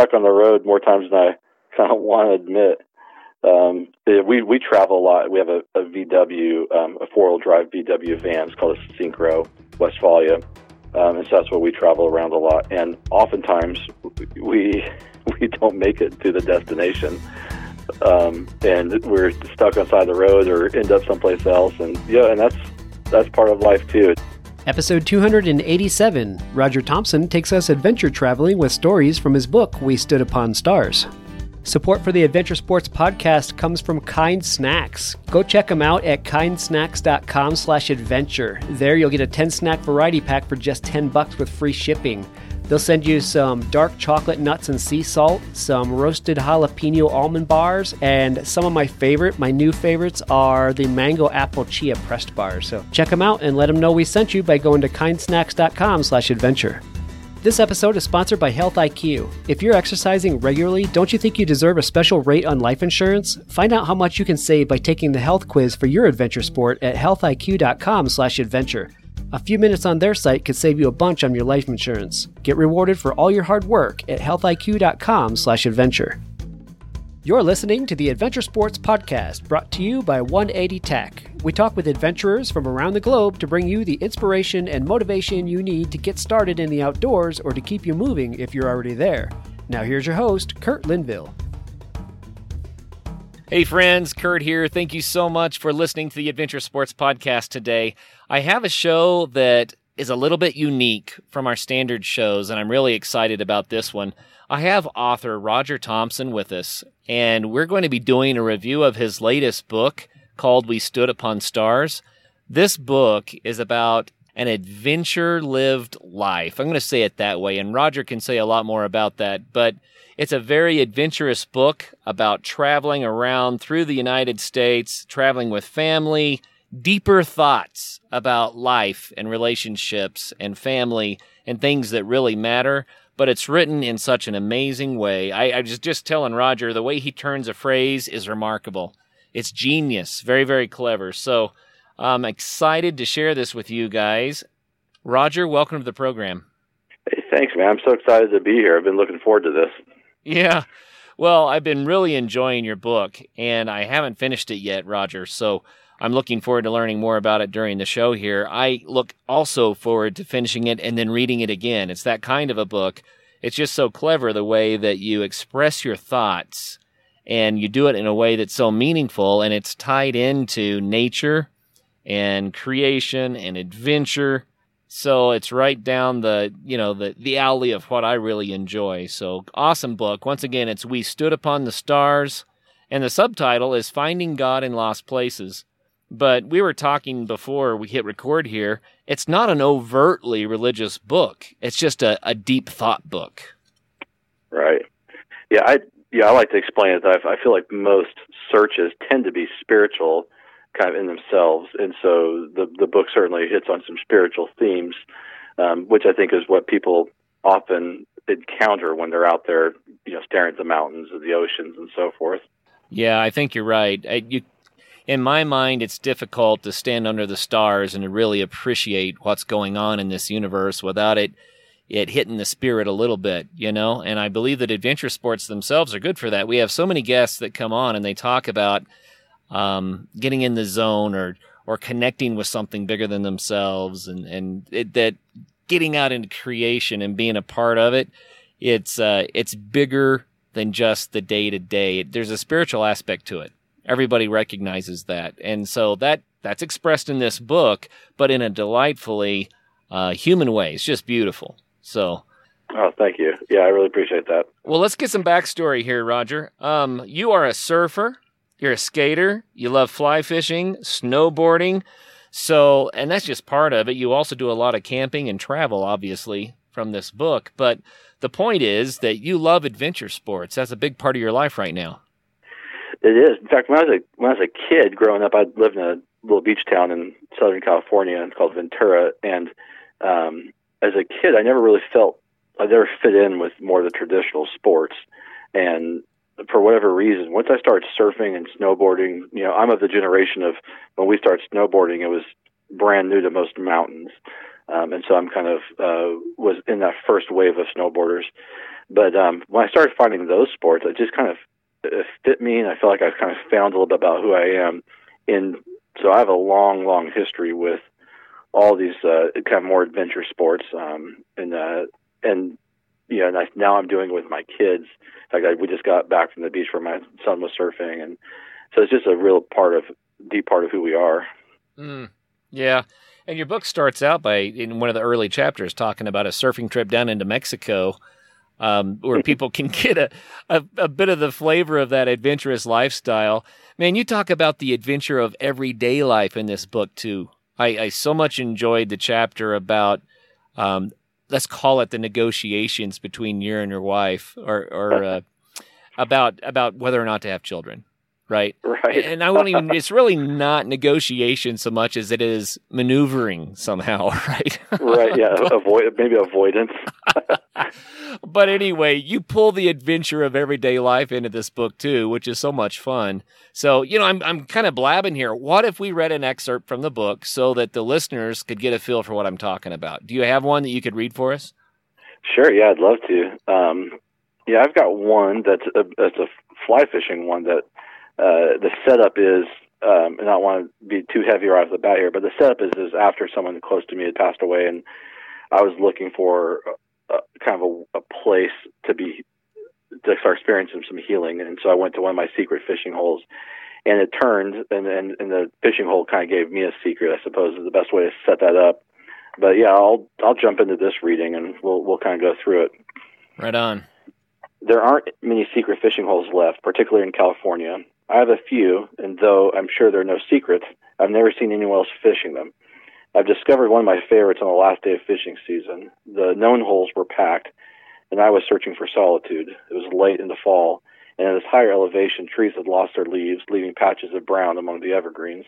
stuck on the road more times than I kind of want to admit. Um, we we travel a lot. We have a, a VW, um, a four wheel drive VW van. It's called a Syncro Westfalia, um, and so that's where we travel around a lot. And oftentimes we we don't make it to the destination, um, and we're stuck on side of the road or end up someplace else. And yeah, and that's that's part of life too. Episode 287 Roger Thompson takes us adventure traveling with stories from his book, We Stood Upon Stars. Support for the Adventure Sports podcast comes from Kind Snacks. Go check them out at kindsnacks.com slash adventure. There you'll get a 10 snack variety pack for just 10 bucks with free shipping. They'll send you some dark chocolate nuts and sea salt, some roasted jalapeno almond bars, and some of my favorite, my new favorites, are the mango apple chia pressed bars. So check them out and let them know we sent you by going to kindsnacks.com slash adventure. This episode is sponsored by Health IQ. If you're exercising regularly, don't you think you deserve a special rate on life insurance? Find out how much you can save by taking the health quiz for your adventure sport at healthiq.com/adventure. A few minutes on their site could save you a bunch on your life insurance. Get rewarded for all your hard work at healthiq.com/adventure. You're listening to the Adventure Sports Podcast, brought to you by 180 Tech. We talk with adventurers from around the globe to bring you the inspiration and motivation you need to get started in the outdoors or to keep you moving if you're already there. Now, here's your host, Kurt Linville. Hey friends, Kurt here. Thank you so much for listening to the Adventure Sports Podcast today. I have a show that is a little bit unique from our standard shows, and I'm really excited about this one. I have author Roger Thompson with us, and we're going to be doing a review of his latest book called We Stood Upon Stars. This book is about an adventure lived life. I'm going to say it that way, and Roger can say a lot more about that, but it's a very adventurous book about traveling around through the United States, traveling with family, deeper thoughts about life and relationships and family and things that really matter. But it's written in such an amazing way. I, I was just telling Roger the way he turns a phrase is remarkable. It's genius, very, very clever. So I'm excited to share this with you guys. Roger, welcome to the program. Hey, thanks, man. I'm so excited to be here. I've been looking forward to this. Yeah. Well, I've been really enjoying your book, and I haven't finished it yet, Roger. So I'm looking forward to learning more about it during the show here. I look also forward to finishing it and then reading it again. It's that kind of a book. It's just so clever the way that you express your thoughts and you do it in a way that's so meaningful and it's tied into nature and creation and adventure so it's right down the, you know, the, the alley of what I really enjoy. So awesome book. Once again, it's We Stood Upon the Stars. And the subtitle is Finding God in Lost Places. But we were talking before we hit record here. It's not an overtly religious book. It's just a, a deep thought book. Right. Yeah, I yeah, I like to explain it I, I feel like most searches tend to be spiritual kind of in themselves. And so the the book certainly hits on some spiritual themes, um, which I think is what people often encounter when they're out there, you know, staring at the mountains or the oceans and so forth. Yeah, I think you're right. I, you, in my mind, it's difficult to stand under the stars and to really appreciate what's going on in this universe without it it hitting the spirit a little bit, you know. And I believe that adventure sports themselves are good for that. We have so many guests that come on and they talk about um, getting in the zone or or connecting with something bigger than themselves and and it, that getting out into creation and being a part of it it's uh, it's bigger than just the day to day there's a spiritual aspect to it everybody recognizes that and so that that's expressed in this book but in a delightfully uh, human way it's just beautiful so Oh, thank you. Yeah, I really appreciate that. Well, let's get some backstory here, Roger. Um, you are a surfer. You're a skater, you love fly fishing, snowboarding. So, and that's just part of it. You also do a lot of camping and travel, obviously, from this book. But the point is that you love adventure sports. That's a big part of your life right now. It is. In fact, when I was a when I was a kid growing up, I lived in a little beach town in Southern California called Ventura, and um, as a kid, I never really felt I never fit in with more of the traditional sports, and for whatever reason, once I started surfing and snowboarding, you know, I'm of the generation of when we started snowboarding, it was brand new to most mountains. Um, and so I'm kind of uh, was in that first wave of snowboarders. But um, when I started finding those sports, it just kind of it fit me, and I feel like I've kind of found a little bit about who I am. And so I have a long, long history with all these uh, kind of more adventure sports, um, and uh, and you know, and I, now I'm doing it with my kids. Like I, we just got back from the beach where my son was surfing, and so it's just a real part of deep part of who we are. Mm, yeah. And your book starts out by in one of the early chapters talking about a surfing trip down into Mexico, um, where people can get a, a, a bit of the flavor of that adventurous lifestyle. Man, you talk about the adventure of everyday life in this book too. I, I so much enjoyed the chapter about um, let's call it the negotiations between you and your wife, or or uh, about about whether or not to have children right? Right. And I won't even, it's really not negotiation so much as it is maneuvering somehow, right? right. Yeah. Avoid, maybe avoidance. but anyway, you pull the adventure of everyday life into this book too, which is so much fun. So, you know, I'm, I'm kind of blabbing here. What if we read an excerpt from the book so that the listeners could get a feel for what I'm talking about? Do you have one that you could read for us? Sure. Yeah, I'd love to. Um, yeah, I've got one that's a, that's a fly fishing one that uh, the setup is, um, and I don't want to be too heavy right off the bat here, but the setup is is after someone close to me had passed away, and I was looking for a, a, kind of a, a place to be to start experiencing some healing, and so I went to one of my secret fishing holes, and it turned, and and, and the fishing hole kind of gave me a secret, I suppose, is the best way to set that up. But yeah, I'll I'll jump into this reading, and we'll we'll kind of go through it. Right on. There aren't many secret fishing holes left, particularly in California. I have a few, and though I'm sure they're no secrets, I've never seen anyone else fishing them. I've discovered one of my favorites on the last day of fishing season. The known holes were packed, and I was searching for solitude. It was late in the fall, and at this higher elevation, trees had lost their leaves, leaving patches of brown among the evergreens.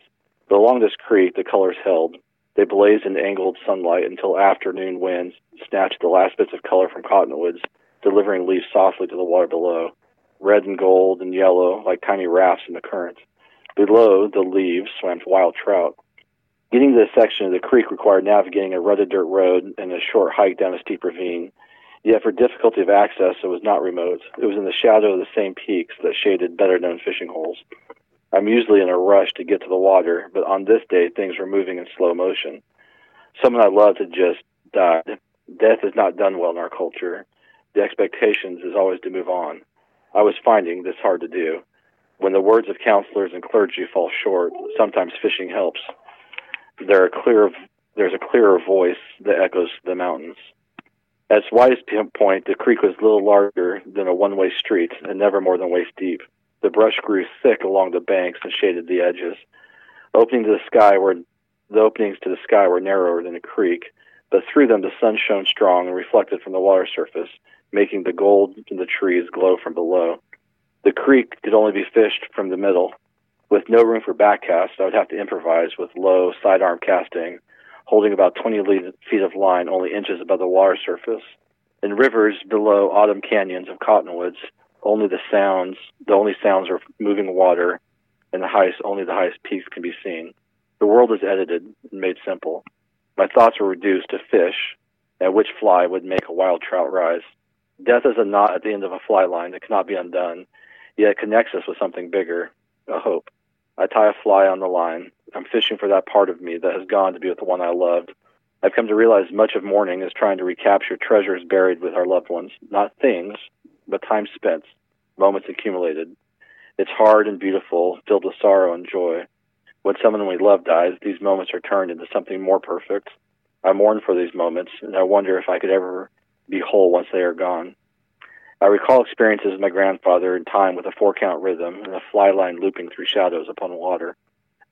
But along this creek, the colors held. They blazed in angled sunlight until afternoon winds snatched the last bits of color from cottonwoods, delivering leaves softly to the water below red and gold and yellow like tiny rafts in the current. Below the leaves swam wild trout. Getting to this section of the creek required navigating a rutted dirt road and a short hike down a steep ravine. Yet for difficulty of access, it was not remote. It was in the shadow of the same peaks that shaded better known fishing holes. I'm usually in a rush to get to the water, but on this day things were moving in slow motion. Someone I loved had just died. Death is not done well in our culture. The expectations is always to move on. I was finding this hard to do. When the words of counselors and clergy fall short, sometimes fishing helps. There are clear, there's a clearer voice that echoes the mountains. At its widest point, the creek was little larger than a one way street and never more than waist deep. The brush grew thick along the banks and shaded the edges. Opening to the sky were the openings to the sky were narrower than the creek, but through them the sun shone strong and reflected from the water surface, making the gold in the trees glow from below. The creek could only be fished from the middle. With no room for backcast, I would have to improvise with low sidearm casting, holding about 20 feet of line only inches above the water surface. In rivers below autumn canyons of cottonwoods, only the sounds, the only sounds are moving water, and the highest, only the highest peaks can be seen. The world is edited and made simple. My thoughts were reduced to fish, and which fly would make a wild trout rise. Death is a knot at the end of a fly line that cannot be undone, yet it connects us with something bigger, a hope. I tie a fly on the line. I'm fishing for that part of me that has gone to be with the one I loved. I've come to realize much of mourning is trying to recapture treasures buried with our loved ones, not things, but time spent, moments accumulated. It's hard and beautiful, filled with sorrow and joy. When someone we love dies, these moments are turned into something more perfect. I mourn for these moments, and I wonder if I could ever be whole once they are gone. I recall experiences with my grandfather in time with a four count rhythm and a fly line looping through shadows upon water.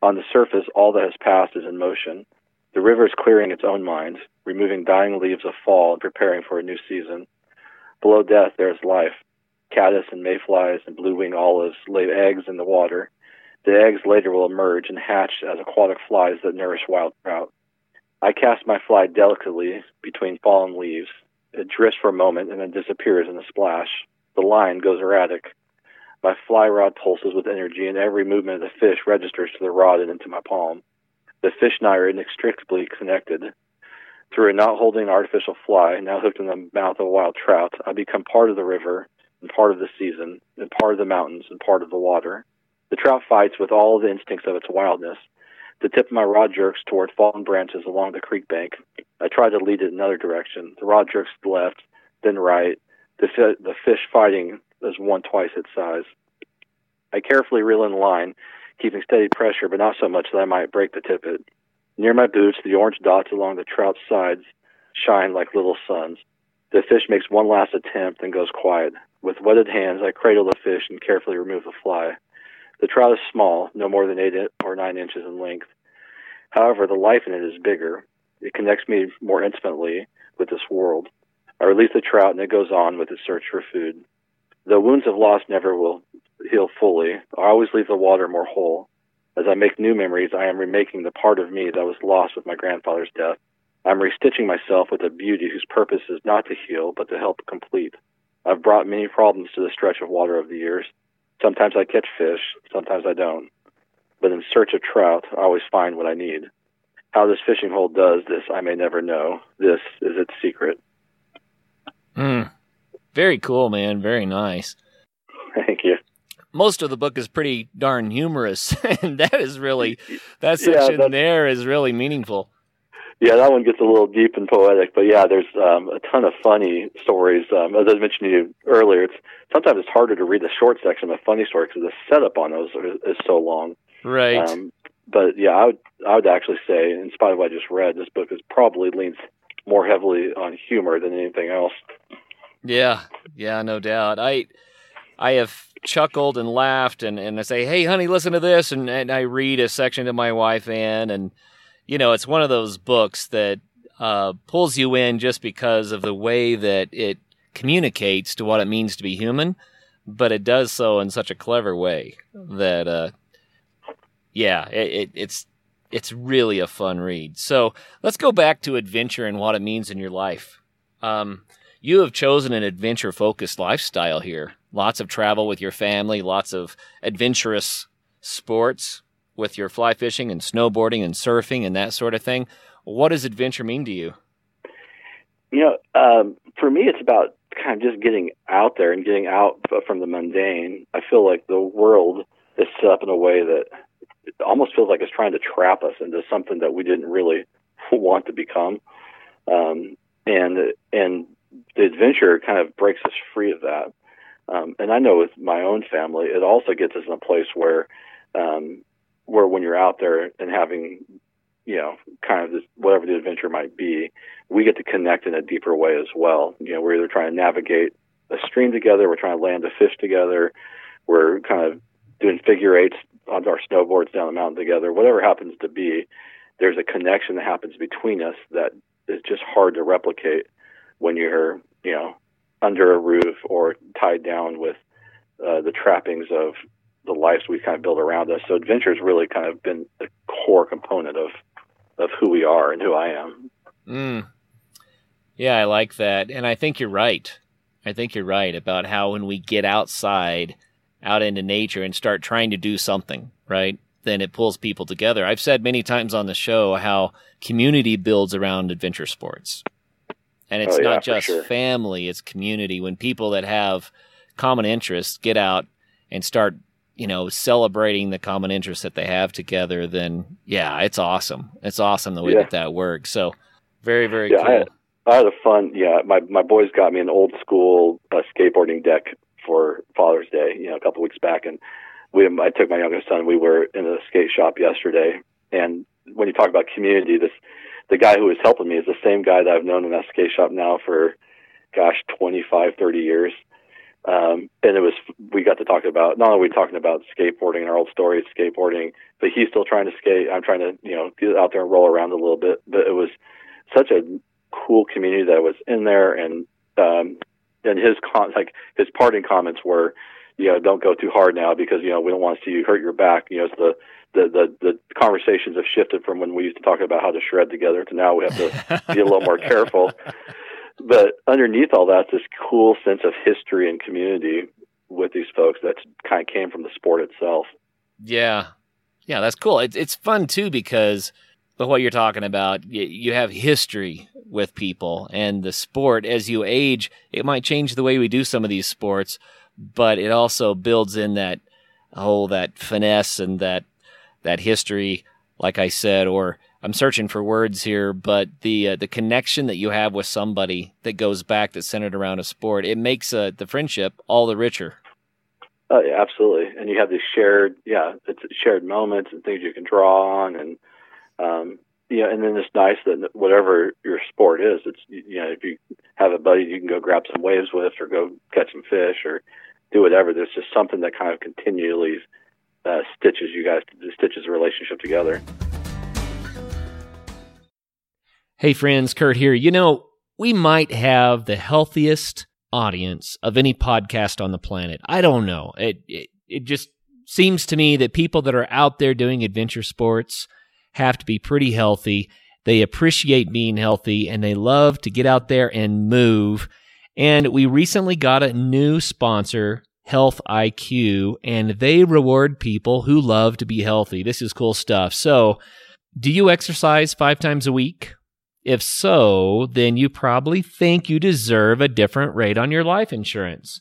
On the surface, all that has passed is in motion. The river is clearing its own mind, removing dying leaves of fall and preparing for a new season. Below death, there is life. Caddis and mayflies and blue wing olives lay eggs in the water. The eggs later will emerge and hatch as aquatic flies that nourish wild trout. I cast my fly delicately between fallen leaves, it drifts for a moment and then disappears in a splash. The line goes erratic. My fly rod pulses with energy, and every movement of the fish registers to the rod and into my palm. The fish and I are inextricably connected. Through a knot holding artificial fly, now hooked in the mouth of a wild trout, I become part of the river and part of the season and part of the mountains and part of the water. The trout fights with all the instincts of its wildness. The tip of my rod jerks toward fallen branches along the creek bank. I try to lead it another direction. The rod jerks left, then right. The, fi- the fish fighting is one twice its size. I carefully reel in the line, keeping steady pressure, but not so much that I might break the tippet. Near my boots, the orange dots along the trout's sides shine like little suns. The fish makes one last attempt and goes quiet. With wetted hands, I cradle the fish and carefully remove the fly. The trout is small, no more than eight or nine inches in length. However, the life in it is bigger. It connects me more intimately with this world. I release the trout and it goes on with its search for food. The wounds of loss never will heal fully. I always leave the water more whole. As I make new memories, I am remaking the part of me that was lost with my grandfather's death. I'm restitching myself with a beauty whose purpose is not to heal, but to help complete. I've brought many problems to the stretch of water of the years. Sometimes I catch fish, sometimes I don't. But in search of trout, I always find what I need. How this fishing hole does this, I may never know. This is its secret. Mm. Very cool, man. Very nice. Thank you. Most of the book is pretty darn humorous, and that is really that section yeah, there is really meaningful. Yeah, that one gets a little deep and poetic, but yeah, there's um, a ton of funny stories. Um, as I mentioned to you earlier, it's sometimes it's harder to read the short section of a funny story because the setup on those is so long. Right. Um, but yeah, I would I would actually say, in spite of what I just read, this book is probably leans more heavily on humor than anything else. Yeah, yeah, no doubt. I I have chuckled and laughed and, and I say, Hey honey, listen to this and, and I read a section to my wife Ann and you know, it's one of those books that uh, pulls you in just because of the way that it communicates to what it means to be human, but it does so in such a clever way that uh, yeah, it, it, it's it's really a fun read. So let's go back to adventure and what it means in your life. Um, you have chosen an adventure focused lifestyle here. Lots of travel with your family, lots of adventurous sports with your fly fishing and snowboarding and surfing and that sort of thing. What does adventure mean to you? You know, um, for me, it's about kind of just getting out there and getting out from the mundane. I feel like the world is set up in a way that it almost feels like it's trying to trap us into something that we didn't really want to become. Um, and and the adventure kind of breaks us free of that. Um, and I know with my own family, it also gets us in a place where, um, where when you're out there and having, you know, kind of this, whatever the adventure might be, we get to connect in a deeper way as well. You know, we're either trying to navigate a stream together, we're trying to land a fish together, we're kind of doing figure eights on our snowboards down the mountain together, whatever happens to be, there's a connection that happens between us that is just hard to replicate when you're, you know, under a roof or tied down with uh, the trappings of the lives we kind of build around us. So adventure has really kind of been a core component of of who we are and who I am. Mm. Yeah, I like that, and I think you're right. I think you're right about how when we get outside, out into nature, and start trying to do something, right? Then it pulls people together. I've said many times on the show how community builds around adventure sports. And it's oh, yeah, not just sure. family, it's community. When people that have common interests get out and start, you know, celebrating the common interests that they have together, then yeah, it's awesome. It's awesome the way Yeah. that that works. So very, very Yeah, cool. I had, I had a fun. Yeah, my my boys got me an old school uh, skateboarding deck for Father's Day. You know, a couple weeks back, and we I took my youngest son. We were in a skate shop yesterday, and when you talk about community, this the guy who was helping me is the same guy that I've known in that skate shop now for, gosh, 25, 30 years. Um, and it was, we got to talk about, not only we talking about skateboarding and our old stories, skateboarding, but he's still trying to skate. I'm trying to, you know, get out there and roll around a little bit. But it was such a cool community that was in there. And, um, and his con, like his parting comments were, you know, don't go too hard now because, you know, we don't want to see you hurt your back. You know, it's the, the, the, the conversations have shifted from when we used to talk about how to shred together to now we have to be a little more careful. But underneath all that, this cool sense of history and community with these folks that kind of came from the sport itself. Yeah, yeah, that's cool. It's it's fun too because of what you're talking about. You, have history with people and the sport as you age it might change the way we do some of these sports but it also builds in that oh that finesse and that that history like i said or i'm searching for words here but the uh, the connection that you have with somebody that goes back that's centered around a sport it makes uh, the friendship all the richer yeah, absolutely. And you have these shared, yeah, it's shared moments and things you can draw on, and um, yeah, and then it's nice that whatever your sport is, it's you know if you have a buddy you can go grab some waves with, or go catch some fish, or do whatever. There's just something that kind of continually uh, stitches you guys, stitches a relationship together. Hey friends, Kurt here. You know, we might have the healthiest audience of any podcast on the planet. I don't know. It, it, it just seems to me that people that are out there doing adventure sports have to be pretty healthy. They appreciate being healthy and they love to get out there and move. And we recently got a new sponsor, Health IQ, and they reward people who love to be healthy. This is cool stuff. So, do you exercise five times a week? If so, then you probably think you deserve a different rate on your life insurance.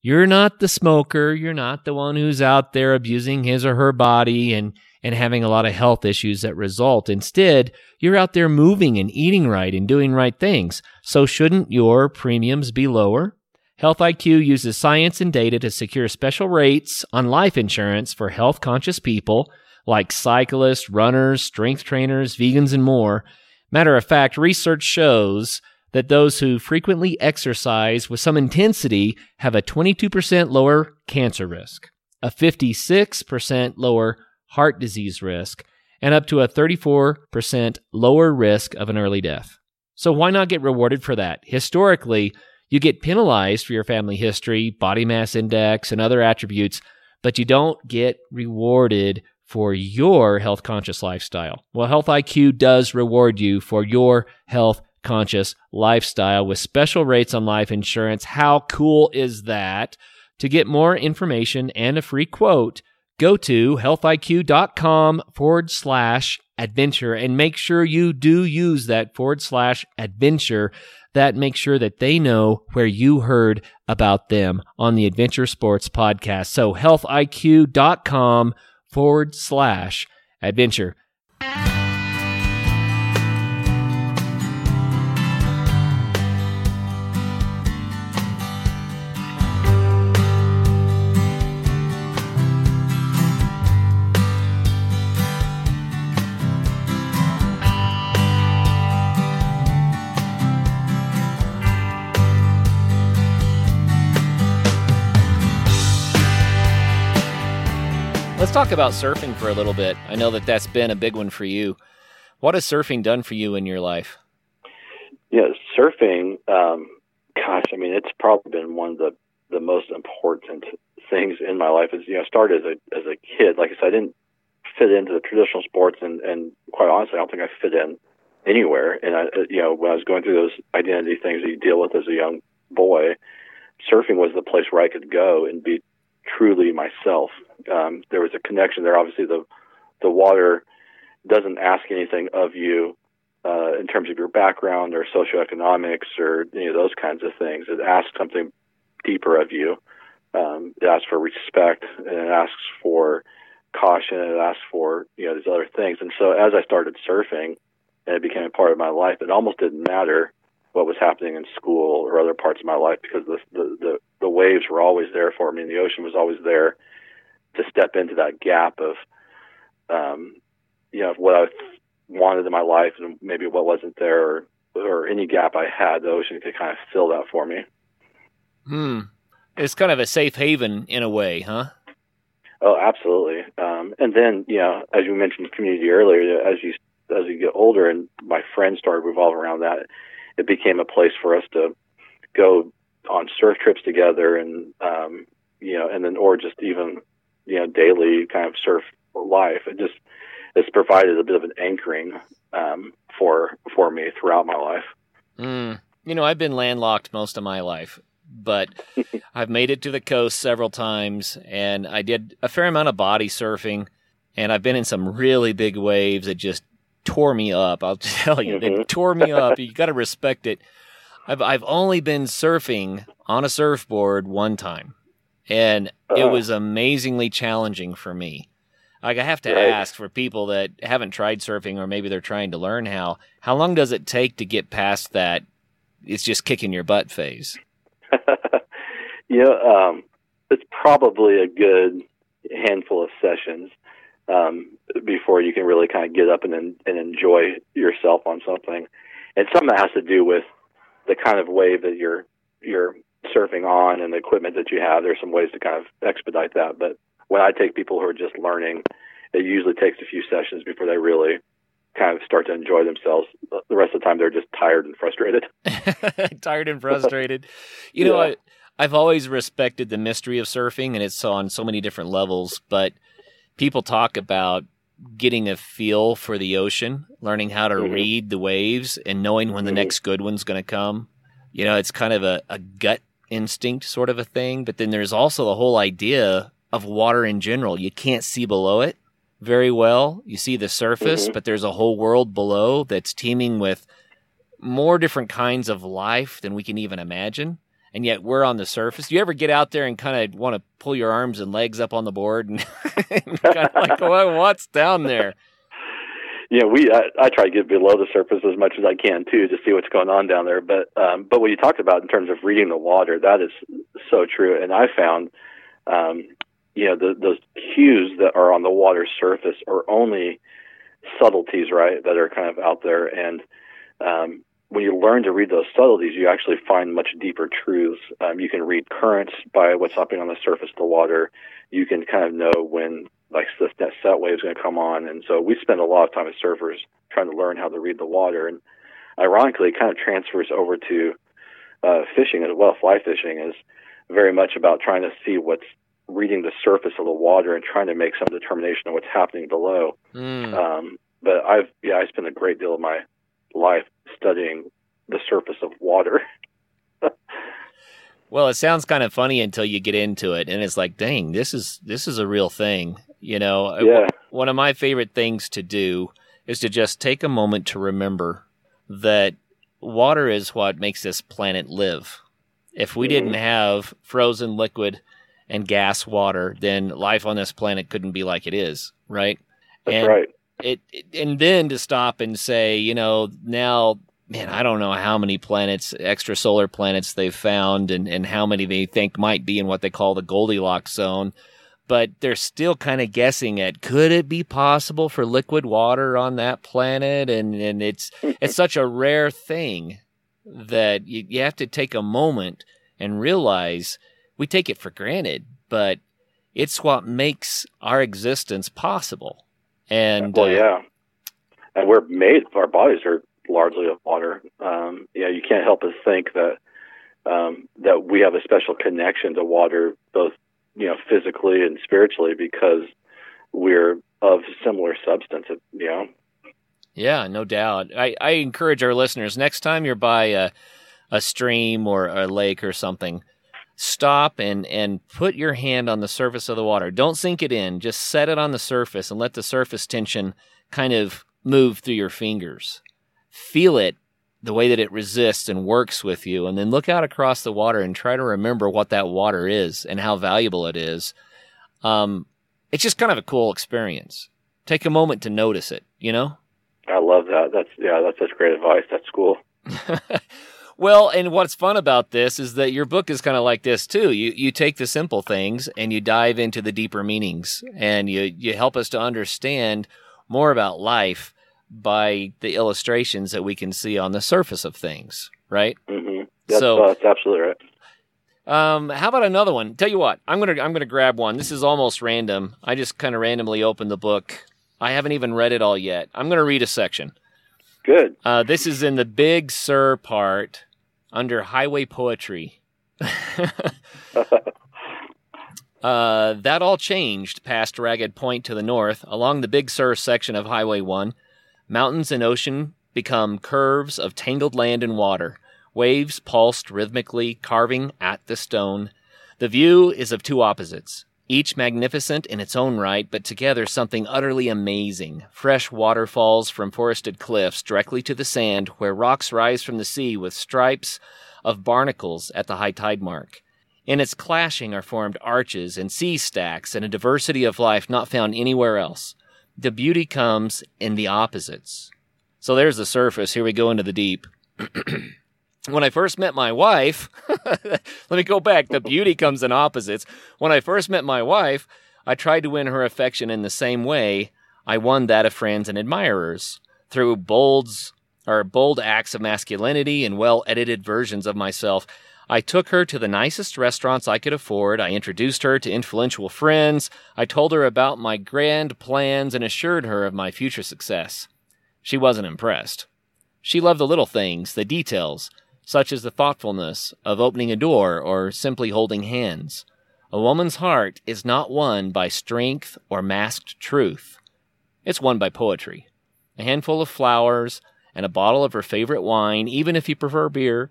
You're not the smoker. You're not the one who's out there abusing his or her body and, and having a lot of health issues that result. Instead, you're out there moving and eating right and doing right things. So shouldn't your premiums be lower? Health IQ uses science and data to secure special rates on life insurance for health conscious people like cyclists, runners, strength trainers, vegans, and more. Matter of fact, research shows that those who frequently exercise with some intensity have a 22% lower cancer risk, a 56% lower heart disease risk, and up to a 34% lower risk of an early death. So why not get rewarded for that? Historically, you get penalized for your family history, body mass index, and other attributes, but you don't get rewarded for your health conscious lifestyle. Well, Health IQ does reward you for your health conscious lifestyle with special rates on life insurance. How cool is that? To get more information and a free quote, go to healthiq.com forward slash adventure and make sure you do use that forward slash adventure. That makes sure that they know where you heard about them on the Adventure Sports Podcast. So healthiq.com forward slash adventure. Talk about surfing for a little bit. I know that that's been a big one for you. What has surfing done for you in your life? Yeah, surfing. Um, gosh, I mean, it's probably been one of the the most important things in my life. Is you know, I started as a as a kid. Like I said, I didn't fit into the traditional sports, and and quite honestly, I don't think I fit in anywhere. And I, you know, when I was going through those identity things that you deal with as a young boy, surfing was the place where I could go and be truly myself. Um, there was a connection there. Obviously, the the water doesn't ask anything of you uh, in terms of your background or socioeconomics or any of those kinds of things. It asks something deeper of you. Um, it asks for respect and it asks for caution and it asks for you know these other things. And so as I started surfing and it became a part of my life, it almost didn't matter what was happening in school or other parts of my life because the the the, the waves were always there for me and the ocean was always there to step into that gap of um, you know what I wanted in my life and maybe what wasn't there or, or any gap I had the ocean could kind of fill that for me. Hmm. It's kind of a safe haven in a way, huh? Oh, absolutely. Um, and then, you know, as you mentioned community earlier, as you as you get older and my friends started revolving around that, it became a place for us to go on surf trips together and um, you know, and then or just even you know daily kind of surf life. It just it's provided a bit of an anchoring um, for for me throughout my life. Mm. You know, I've been landlocked most of my life, but I've made it to the coast several times, and I did a fair amount of body surfing, and I've been in some really big waves that just tore me up. I'll tell you, mm-hmm. they tore me up. You got to respect it. I've I've only been surfing on a surfboard one time, and uh-huh. it was amazingly challenging for me. Like I have to right. ask for people that haven't tried surfing or maybe they're trying to learn how. How long does it take to get past that? It's just kicking your butt phase. you know, um, it's probably a good handful of sessions um, before you can really kind of get up and and enjoy yourself on something. And some of that has to do with the kind of wave that you're you're surfing on and the equipment that you have. There's some ways to kind of expedite that. But when I take people who are just learning, it usually takes a few sessions before they really kind of start to enjoy themselves. The rest of the time, they're just tired and frustrated. tired and frustrated. You know, yeah. I, I've always respected the mystery of surfing, and it's on so many different levels. But people talk about getting a feel for the ocean, learning how to mm-hmm. read the waves, and knowing when the mm-hmm. next good one's going to come. You know, it's kind of a, a gut instinct sort of a thing. But then there's also the whole idea of water in general. You can't see below it very well. You see the surface, mm-hmm. but there's a whole world below that's teeming with more different kinds of life than we can even imagine. And yet we're on the surface. Do you ever get out there and kind of want to pull your arms and legs up on the board and, and kind of like, well, what's down there? Yeah, we I, I try to get below the surface as much as I can too to see what's going on down there. But um, but what you talked about in terms of reading the water, that is so true. And I found um, you know, the, those cues that are on the water's surface are only subtleties, right, that are kind of out there. And um, when you learn to read those subtleties, you actually find much deeper truths. Um, you can read currents by what's happening on the surface of the water. You can kind of know when like the that set wave is going to come on. And so we spend a lot of time as surfers trying to learn how to read the water. And ironically, it kind of transfers over to uh, fishing as well. Fly fishing is very much about trying to see what's reading the surface of the water and trying to make some determination of what's happening below. Mm. Um, but I've yeah, I spend a great deal of my life studying the surface of water. well, it sounds kind of funny until you get into it, and it's like, dang, this is this is a real thing. You know, yeah. one of my favorite things to do is to just take a moment to remember that water is what makes this planet live. If we mm-hmm. didn't have frozen liquid and gas water, then life on this planet couldn't be like it is, right? That's and right. It, it and then to stop and say, you know, now man, I don't know how many planets, extrasolar planets they've found and, and how many they think might be in what they call the Goldilocks zone. But they're still kind of guessing at could it be possible for liquid water on that planet? And, and it's, it's such a rare thing that you, you have to take a moment and realize we take it for granted, but it's what makes our existence possible. And well, uh, yeah, and we're made. Our bodies are largely of water. Um, yeah, you can't help but think that um, that we have a special connection to water, both you know physically and spiritually, because we're of similar substance. You know. Yeah, no doubt. I, I encourage our listeners next time you're by a, a stream or a lake or something stop and and put your hand on the surface of the water. Don't sink it in. Just set it on the surface and let the surface tension kind of move through your fingers. Feel it the way that it resists and works with you and then look out across the water and try to remember what that water is and how valuable it is. Um, it's just kind of a cool experience. Take a moment to notice it, you know? I love that. That's yeah, that's such great advice. That's cool. Well, and what's fun about this is that your book is kind of like this too. You you take the simple things and you dive into the deeper meanings, and you you help us to understand more about life by the illustrations that we can see on the surface of things. Right? Mm-hmm. That's, so uh, that's absolutely right. Um, how about another one? Tell you what, I'm gonna I'm gonna grab one. This is almost random. I just kind of randomly opened the book. I haven't even read it all yet. I'm gonna read a section. Good. Uh, this is in the Big Sur part under Highway Poetry. uh, that all changed past Ragged Point to the north. Along the Big Sur section of Highway 1, mountains and ocean become curves of tangled land and water. Waves pulsed rhythmically, carving at the stone. The view is of two opposites each magnificent in its own right, but together something utterly amazing. Fresh waterfalls from forested cliffs directly to the sand, where rocks rise from the sea with stripes of barnacles at the high tide mark. In its clashing are formed arches and sea stacks and a diversity of life not found anywhere else. The beauty comes in the opposites. So there's the surface. Here we go into the deep. when I first met my wife, let me go back. The beauty comes in opposites. When I first met my wife, I tried to win her affection in the same way I won that of friends and admirers through bolds or bold acts of masculinity and well edited versions of myself. I took her to the nicest restaurants I could afford. I introduced her to influential friends. I told her about my grand plans and assured her of my future success. She wasn't impressed. She loved the little things, the details, such as the thoughtfulness of opening a door or simply holding hands. A woman's heart is not won by strength or masked truth. It's won by poetry. A handful of flowers and a bottle of her favorite wine, even if you prefer beer,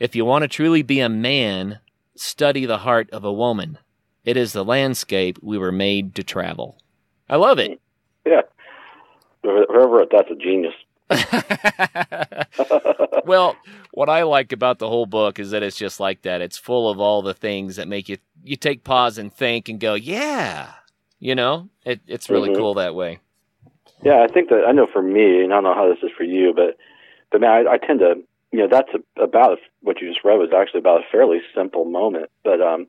if you want to truly be a man, study the heart of a woman. It is the landscape we were made to travel. I love it. Yeah. Whoever that's a genius. well, what I like about the whole book is that it's just like that. It's full of all the things that make you you take pause and think and go, yeah, you know, it, it's really mm-hmm. cool that way. Yeah, I think that I know for me, and I don't know how this is for you, but but man, I, I tend to you know that's a, about what you just read was actually about a fairly simple moment but um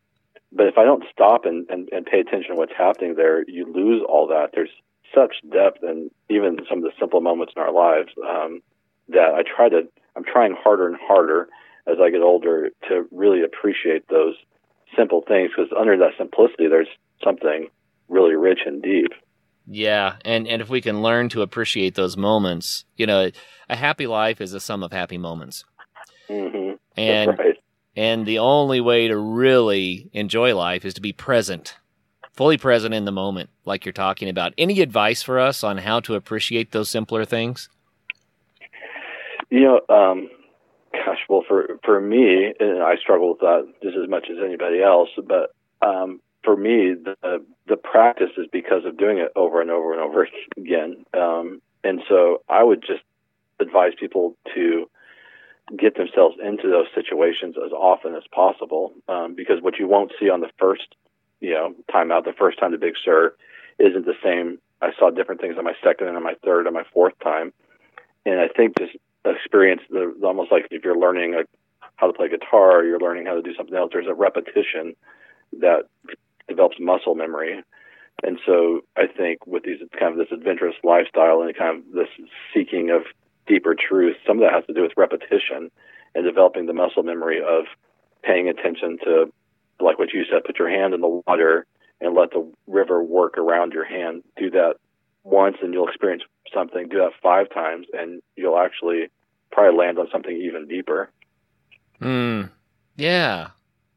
but if i don't stop and, and and pay attention to what's happening there you lose all that there's such depth and even some of the simple moments in our lives um that i try to i'm trying harder and harder as i get older to really appreciate those simple things because under that simplicity there's something really rich and deep yeah, and and if we can learn to appreciate those moments, you know, a happy life is a sum of happy moments. Mm-hmm. And right. and the only way to really enjoy life is to be present, fully present in the moment, like you're talking about. Any advice for us on how to appreciate those simpler things? You know, um, gosh, well, for for me, and I struggle with that just as much as anybody else, but um, for me, the the practice is because of doing it over and over and over again. Um, and so I would just advise people to get themselves into those situations as often as possible, um, because what you won't see on the first, you know, time out, the first time to Big Sur, isn't the same. I saw different things on my second and on my third and my fourth time, and I think just experience the almost like if you're learning how to play guitar, you're learning how to do something else. There's a repetition that develops muscle memory. And so I think with these kind of this adventurous lifestyle and kind of this seeking of deeper truth, some of that has to do with repetition and developing the muscle memory of paying attention to, like what you said, put your hand in the water and let the river work around your hand. Do that once and you'll experience something. Do that five times and you'll actually probably land on something even deeper. Hmm. Yeah.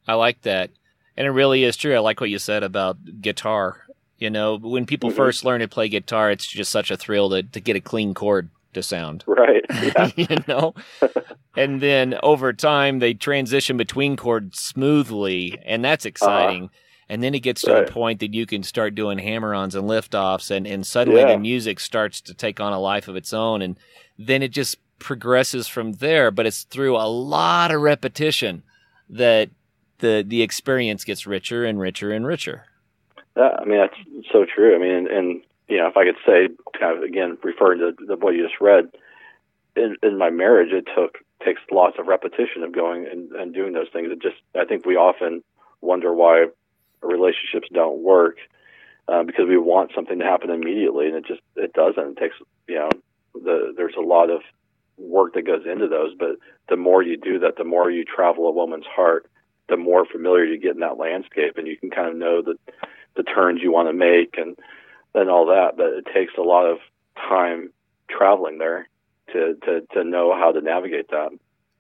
I like that. And it really is true. I like what you said about guitar. You know, when people mm-hmm. first learn to play guitar, it's just such a thrill to, to get a clean chord to sound. Right. Yeah. you know? and then over time, they transition between chords smoothly, and that's uh-huh. exciting. Uh-huh. And then it gets to right. the point that you can start doing hammer ons and lift offs, and, and suddenly yeah. the music starts to take on a life of its own. And then it just progresses from there, but it's through a lot of repetition that the the experience gets richer and richer and richer. Yeah, I mean that's so true. I mean, and, and you know, if I could say, kind of again referring to the what you just read, in, in my marriage, it took takes lots of repetition of going and, and doing those things. It just, I think we often wonder why relationships don't work uh, because we want something to happen immediately, and it just it doesn't. It takes you know, the there's a lot of work that goes into those, but the more you do that, the more you travel a woman's heart the more familiar you get in that landscape, and you can kind of know the the turns you want to make and and all that. But it takes a lot of time traveling there to to to know how to navigate that.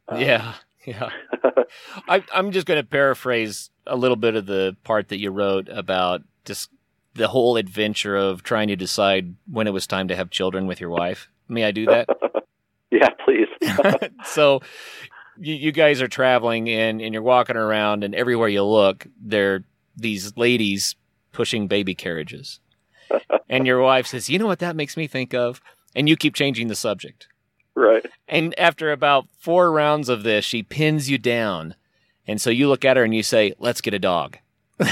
Um, yeah, yeah. I, I'm just going to paraphrase a little bit of the part that you wrote about just the whole adventure of trying to decide when it was time to have children with your wife. May I do that? yeah, please. so you, you guys are traveling and, and you're walking around and everywhere you look, there are these ladies pushing baby carriages. and your wife says, You know what that makes me think of? And you keep changing the subject. Right. And after about four rounds of this, she pins you down. And so you look at her and you say, Let's get a dog. this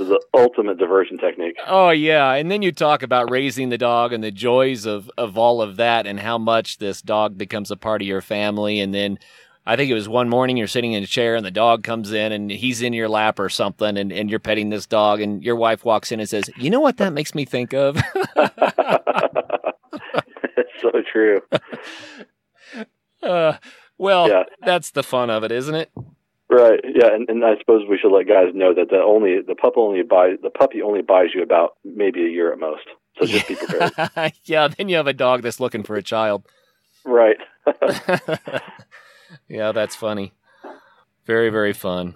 is the ultimate diversion technique. Oh yeah, and then you talk about raising the dog and the joys of of all of that and how much this dog becomes a part of your family and then I think it was one morning you're sitting in a chair and the dog comes in and he's in your lap or something and, and you're petting this dog and your wife walks in and says, You know what that makes me think of? it's so true. Uh, well, yeah. that's the fun of it, isn't it? Right. Yeah, and, and I suppose we should let guys know that the only the pup only buys the puppy only buys you about maybe a year at most. So just be prepared. yeah. Then you have a dog that's looking for a child. Right. yeah, that's funny. Very very fun.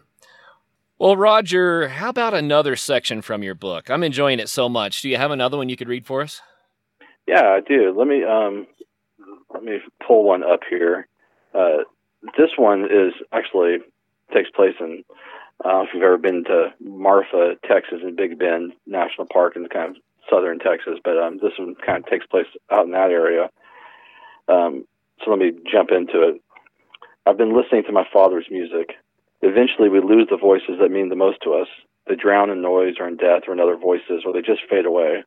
Well, Roger, how about another section from your book? I'm enjoying it so much. Do you have another one you could read for us? Yeah, I do. Let me um, let me pull one up here. Uh, this one is actually takes place in if you've ever been to Marfa, Texas, and Big Bend National Park in kind of southern Texas, but um, this one kind of takes place out in that area. Um, so let me jump into it. I've been listening to my father's music. Eventually, we lose the voices that mean the most to us. They drown in noise or in death or in other voices, or they just fade away.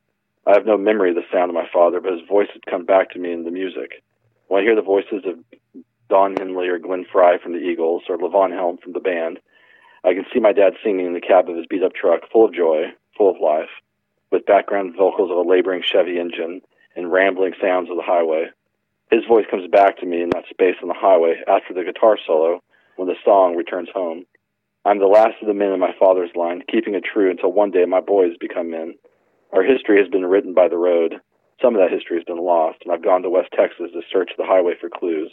I have no memory of the sound of my father, but his voice had come back to me in the music. When I hear the voices of Don Henley or Glenn Frey from the Eagles or Levon Helm from the band. I can see my dad singing in the cab of his beat up truck, full of joy, full of life, with background vocals of a laboring Chevy engine and rambling sounds of the highway. His voice comes back to me in that space on the highway after the guitar solo when the song returns home. I'm the last of the men in my father's line, keeping it true until one day my boys become men. Our history has been written by the road. Some of that history has been lost, and I've gone to West Texas to search the highway for clues.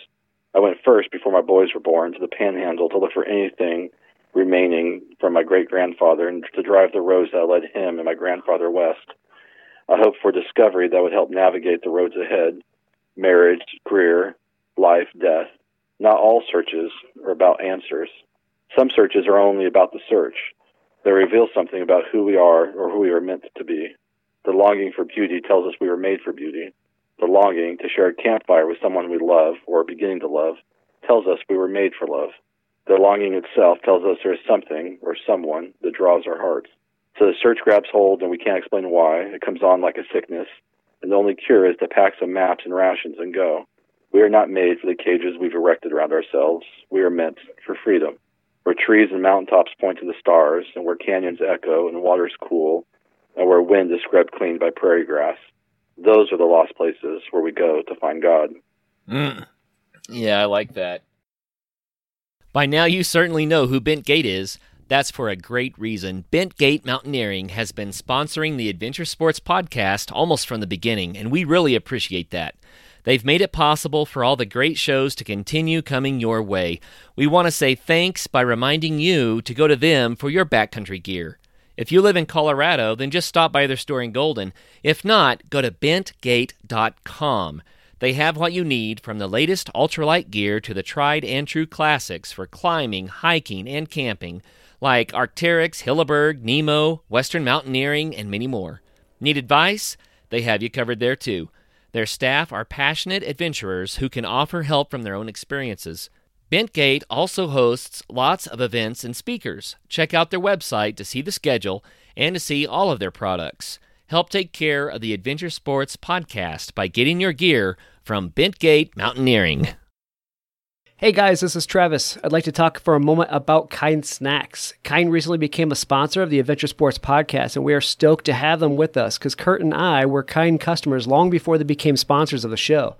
I went first before my boys were born to the panhandle to look for anything remaining from my great grandfather and to drive the roads that led him and my grandfather west. I hoped for discovery that would help navigate the roads ahead marriage, career, life, death. Not all searches are about answers. Some searches are only about the search. They reveal something about who we are or who we are meant to be. The longing for beauty tells us we were made for beauty. The longing to share a campfire with someone we love or are beginning to love tells us we were made for love. The longing itself tells us there is something or someone that draws our hearts. So the search grabs hold and we can't explain why. It comes on like a sickness, and the only cure is to pack some maps and rations and go. We are not made for the cages we've erected around ourselves. We are meant for freedom, where trees and mountaintops point to the stars, and where canyons echo and waters cool, and where wind is scrubbed clean by prairie grass those are the lost places where we go to find God. Mm. Yeah, I like that. By now, you certainly know who Bentgate is. That's for a great reason. Bentgate Mountaineering has been sponsoring the Adventure Sports podcast almost from the beginning, and we really appreciate that. They've made it possible for all the great shows to continue coming your way. We want to say thanks by reminding you to go to them for your backcountry gear. If you live in Colorado, then just stop by their store in Golden. If not, go to bentgate.com. They have what you need from the latest ultralight gear to the tried and true classics for climbing, hiking, and camping, like Arc'teryx, Hilleberg, Nemo, Western Mountaineering, and many more. Need advice? They have you covered there too. Their staff are passionate adventurers who can offer help from their own experiences. Bentgate also hosts lots of events and speakers. Check out their website to see the schedule and to see all of their products. Help take care of the Adventure Sports podcast by getting your gear from Bentgate Mountaineering. Hey guys, this is Travis. I'd like to talk for a moment about Kind Snacks. Kind recently became a sponsor of the Adventure Sports podcast, and we are stoked to have them with us because Kurt and I were Kind customers long before they became sponsors of the show.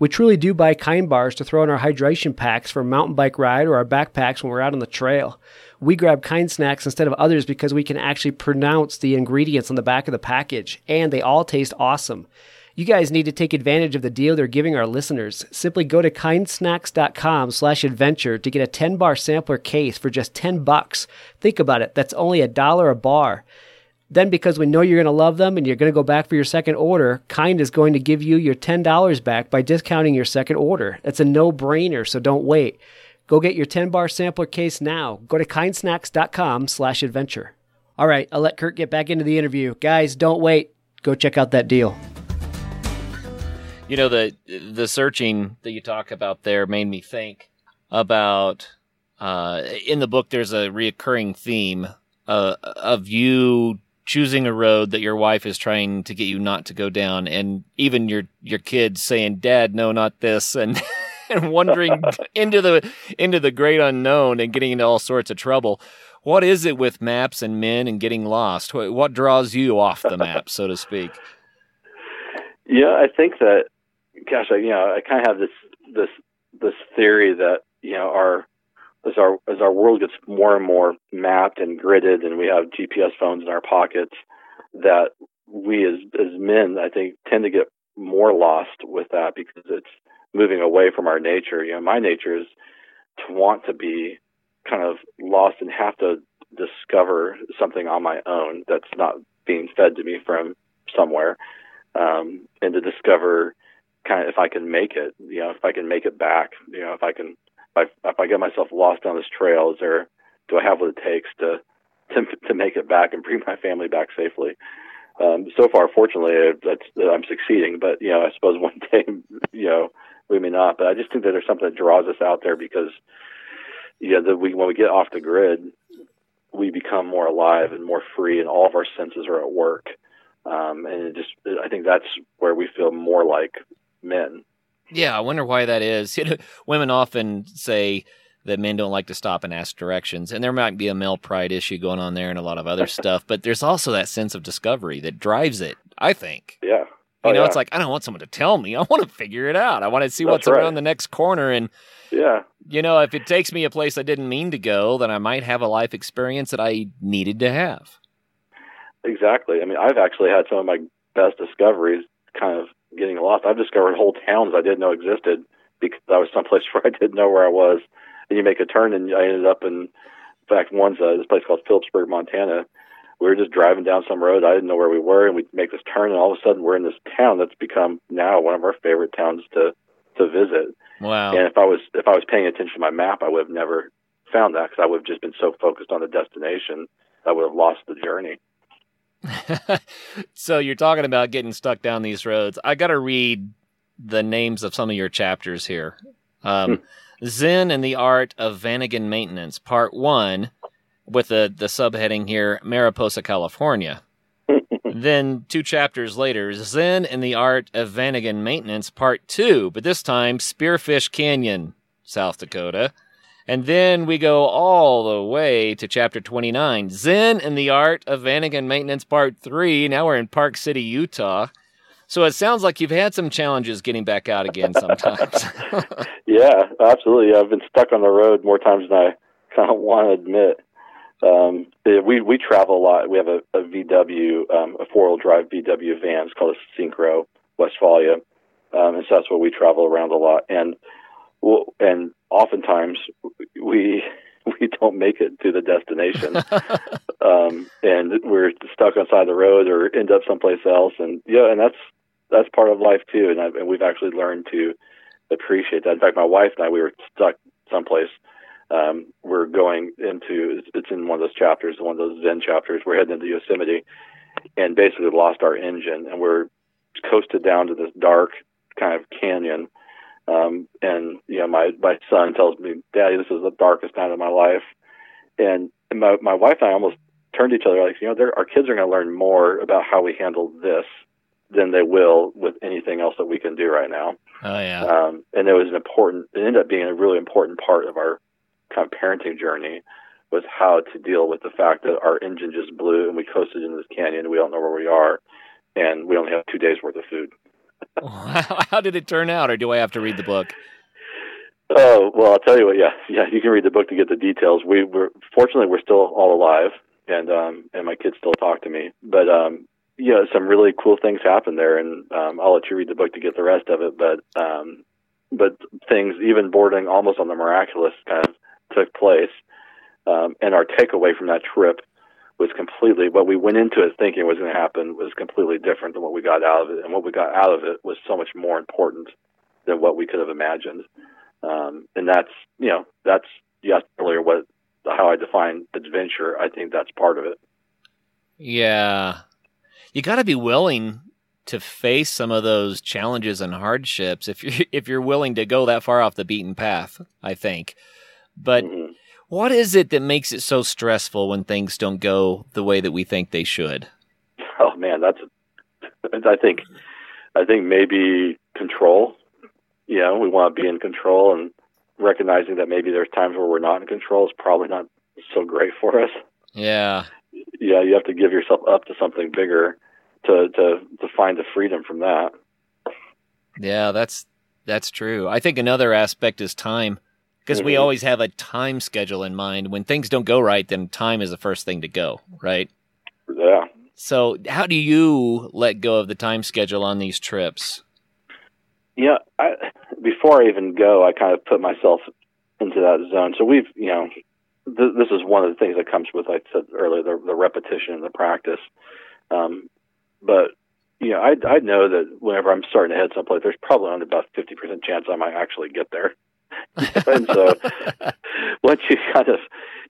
We truly do buy kind bars to throw in our hydration packs for a mountain bike ride or our backpacks when we're out on the trail. We grab kind snacks instead of others because we can actually pronounce the ingredients on the back of the package, and they all taste awesome. You guys need to take advantage of the deal they're giving our listeners. Simply go to kindsnacks.com slash adventure to get a 10 bar sampler case for just 10 bucks. Think about it, that's only a dollar a bar. Then, because we know you're going to love them and you're going to go back for your second order, Kind is going to give you your $10 back by discounting your second order. That's a no brainer, so don't wait. Go get your 10 bar sampler case now. Go to kindsnacks.com slash adventure. All right, I'll let Kurt get back into the interview. Guys, don't wait. Go check out that deal. You know the the searching that you talk about there made me think about uh, in the book. There's a reoccurring theme uh, of you choosing a road that your wife is trying to get you not to go down, and even your your kids saying, "Dad, no, not this," and and wandering into the into the great unknown and getting into all sorts of trouble. What is it with maps and men and getting lost? What, what draws you off the map, so to speak? Yeah, I think that, gosh, I, you know, I kind of have this this this theory that you know our as our as our world gets more and more mapped and gridded, and we have GPS phones in our pockets, that we as as men, I think, tend to get more lost with that because it's moving away from our nature. You know, my nature is to want to be kind of lost and have to discover something on my own that's not being fed to me from somewhere, um, and to discover kind of if I can make it. You know, if I can make it back. You know, if I can if I, if I get myself lost down this trail, is there do I have what it takes to to to make it back and bring my family back safely? Um, so far, fortunately, that's, I'm succeeding. But you know, I suppose one day, you know, we may not. But I just think that there's something that draws us out there because, you know, that we when we get off the grid, we become more alive and more free, and all of our senses are at work. Um, and it just, I think that's where we feel more like men. Yeah, I wonder why that is. Women often say that men don't like to stop and ask directions, and there might be a male pride issue going on there and a lot of other stuff. But there's also that sense of discovery that drives it. I think. Yeah. Oh, you know, yeah. it's like I don't want someone to tell me. I want to figure it out. I want to see That's what's right. around the next corner. And yeah, you know, if it takes me a place I didn't mean to go, then I might have a life experience that I needed to have. Exactly. I mean, I've actually had some of my best discoveries kind of getting lost. I've discovered whole towns I didn't know existed because I was someplace where I didn't know where I was. And you make a turn, and I ended up in, in fact, one's uh, this place called Philipsburg, Montana. We were just driving down some road. I didn't know where we were, and we make this turn, and all of a sudden we're in this town that's become now one of our favorite towns to to visit. Wow! And if I was if I was paying attention to my map, I would have never found that because I would have just been so focused on the destination, I would have lost the journey. so you're talking about getting stuck down these roads. I got to read the names of some of your chapters here. Um, hmm. Zen and the Art of Vanagon Maintenance, Part One, with the the subheading here, Mariposa, California. then two chapters later, Zen and the Art of Vanagon Maintenance, Part Two, but this time Spearfish Canyon, South Dakota. And then we go all the way to chapter 29, Zen and the Art of Vanagon Maintenance Part 3. Now we're in Park City, Utah. So it sounds like you've had some challenges getting back out again sometimes. yeah, absolutely. I've been stuck on the road more times than I kind of want to admit. Um, we we travel a lot. We have a, a VW, um, a four wheel drive VW van. It's called a Syncro Westfalia, um, and so that's what we travel around a lot. And well, and oftentimes we we don't make it to the destination, um, and we're stuck on side of the road or end up someplace else. And yeah, and that's that's part of life too. And, I, and we've actually learned to appreciate that. In fact, my wife and I we were stuck someplace. Um, we're going into it's in one of those chapters, one of those Zen chapters. We're heading into Yosemite, and basically lost our engine, and we're coasted down to this dark kind of canyon um, and you know, my my son tells me, "Daddy, this is the darkest night of my life." And, my my wife and I almost turned to each other like, you know, our kids are going to learn more about how we handle this than they will with anything else that we can do right now. Oh yeah. Um, and it was an important. It ended up being a really important part of our kind of parenting journey was how to deal with the fact that our engine just blew and we coasted into this canyon. And we don't know where we are, and we only have two days worth of food. How did it turn out, or do I have to read the book? Oh well, I'll tell you what. Yeah, yeah, you can read the book to get the details. We were fortunately we're still all alive, and um, and my kids still talk to me. But um, yeah, some really cool things happened there, and um, I'll let you read the book to get the rest of it. But um, but things even bordering almost on the miraculous kind of took place, um, and our takeaway from that trip was completely what we went into it thinking was going to happen was completely different than what we got out of it, and what we got out of it was so much more important than what we could have imagined. um, and that's you know that's yes earlier what how I define adventure. I think that's part of it. Yeah, you got to be willing to face some of those challenges and hardships if you if you're willing to go that far off the beaten path. I think, but. Mm-hmm. What is it that makes it so stressful when things don't go the way that we think they should? Oh man, that's I think I think maybe control. You know, we want to be in control and recognizing that maybe there's times where we're not in control is probably not so great for us. Yeah. Yeah, you have to give yourself up to something bigger to to to find the freedom from that. Yeah, that's that's true. I think another aspect is time because mm-hmm. we always have a time schedule in mind. When things don't go right, then time is the first thing to go, right? Yeah. So, how do you let go of the time schedule on these trips? Yeah, I, before I even go, I kind of put myself into that zone. So we've, you know, th- this is one of the things that comes with, like I said earlier, the, the repetition and the practice. Um, but you know, I I know that whenever I'm starting to head someplace, there's probably only about fifty percent chance I might actually get there. and so once you kind of,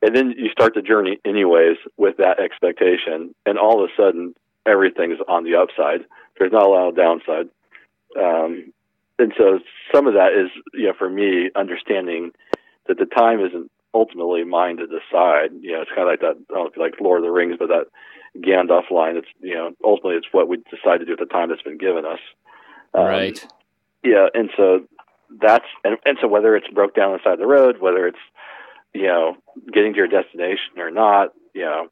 and then you start the journey anyways with that expectation, and all of a sudden everything's on the upside. There's not a lot of downside. Um, and so some of that is, you know, for me, understanding that the time isn't ultimately mine to decide. You know, it's kind of like that, I don't know if you like Lord of the Rings, but that Gandalf line. It's you know, ultimately it's what we decide to do at the time that's been given us. Um, right. Yeah, and so that's and, and so whether it's broke down on the side of the road, whether it's you know getting to your destination or not, you know,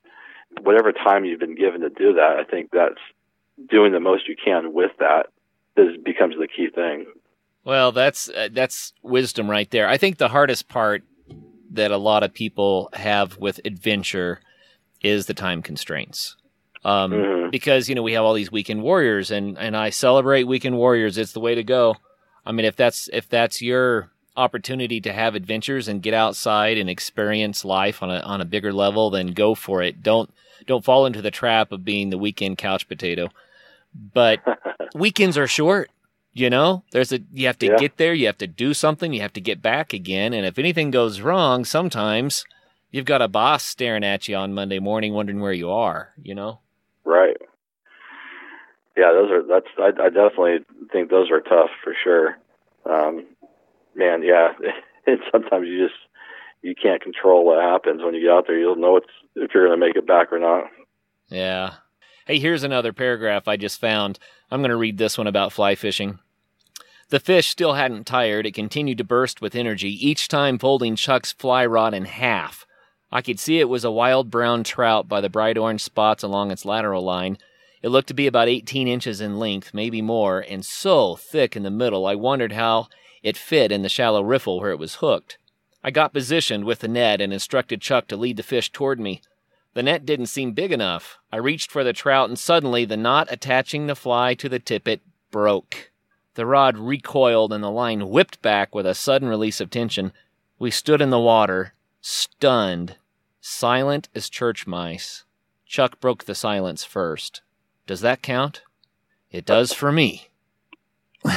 whatever time you've been given to do that, I think that's doing the most you can with that is becomes the key thing. Well, that's uh, that's wisdom right there. I think the hardest part that a lot of people have with adventure is the time constraints. Um, mm-hmm. Because you know we have all these weekend warriors, and and I celebrate weekend warriors. It's the way to go. I mean, if that's if that's your opportunity to have adventures and get outside and experience life on a on a bigger level, then go for it. Don't don't fall into the trap of being the weekend couch potato. But weekends are short. You know, there's a you have to yeah. get there, you have to do something, you have to get back again, and if anything goes wrong, sometimes you've got a boss staring at you on Monday morning, wondering where you are. You know, right? Yeah, those are that's I, I definitely think those are tough for sure. Um, man, yeah, and sometimes you just you can't control what happens when you get out there. You'll know it's if you're going to make it back or not. Yeah. Hey, here's another paragraph I just found. I'm going to read this one about fly fishing. The fish still hadn't tired. It continued to burst with energy, each time folding Chuck's fly rod in half. I could see it was a wild brown trout by the bright orange spots along its lateral line. It looked to be about 18 inches in length, maybe more, and so thick in the middle I wondered how it fit in the shallow riffle where it was hooked. I got positioned with the net and instructed Chuck to lead the fish toward me. The net didn't seem big enough. I reached for the trout, and suddenly the knot attaching the fly to the tippet broke. The rod recoiled and the line whipped back with a sudden release of tension. We stood in the water, stunned, silent as church mice. Chuck broke the silence first. Does that count? It does for me.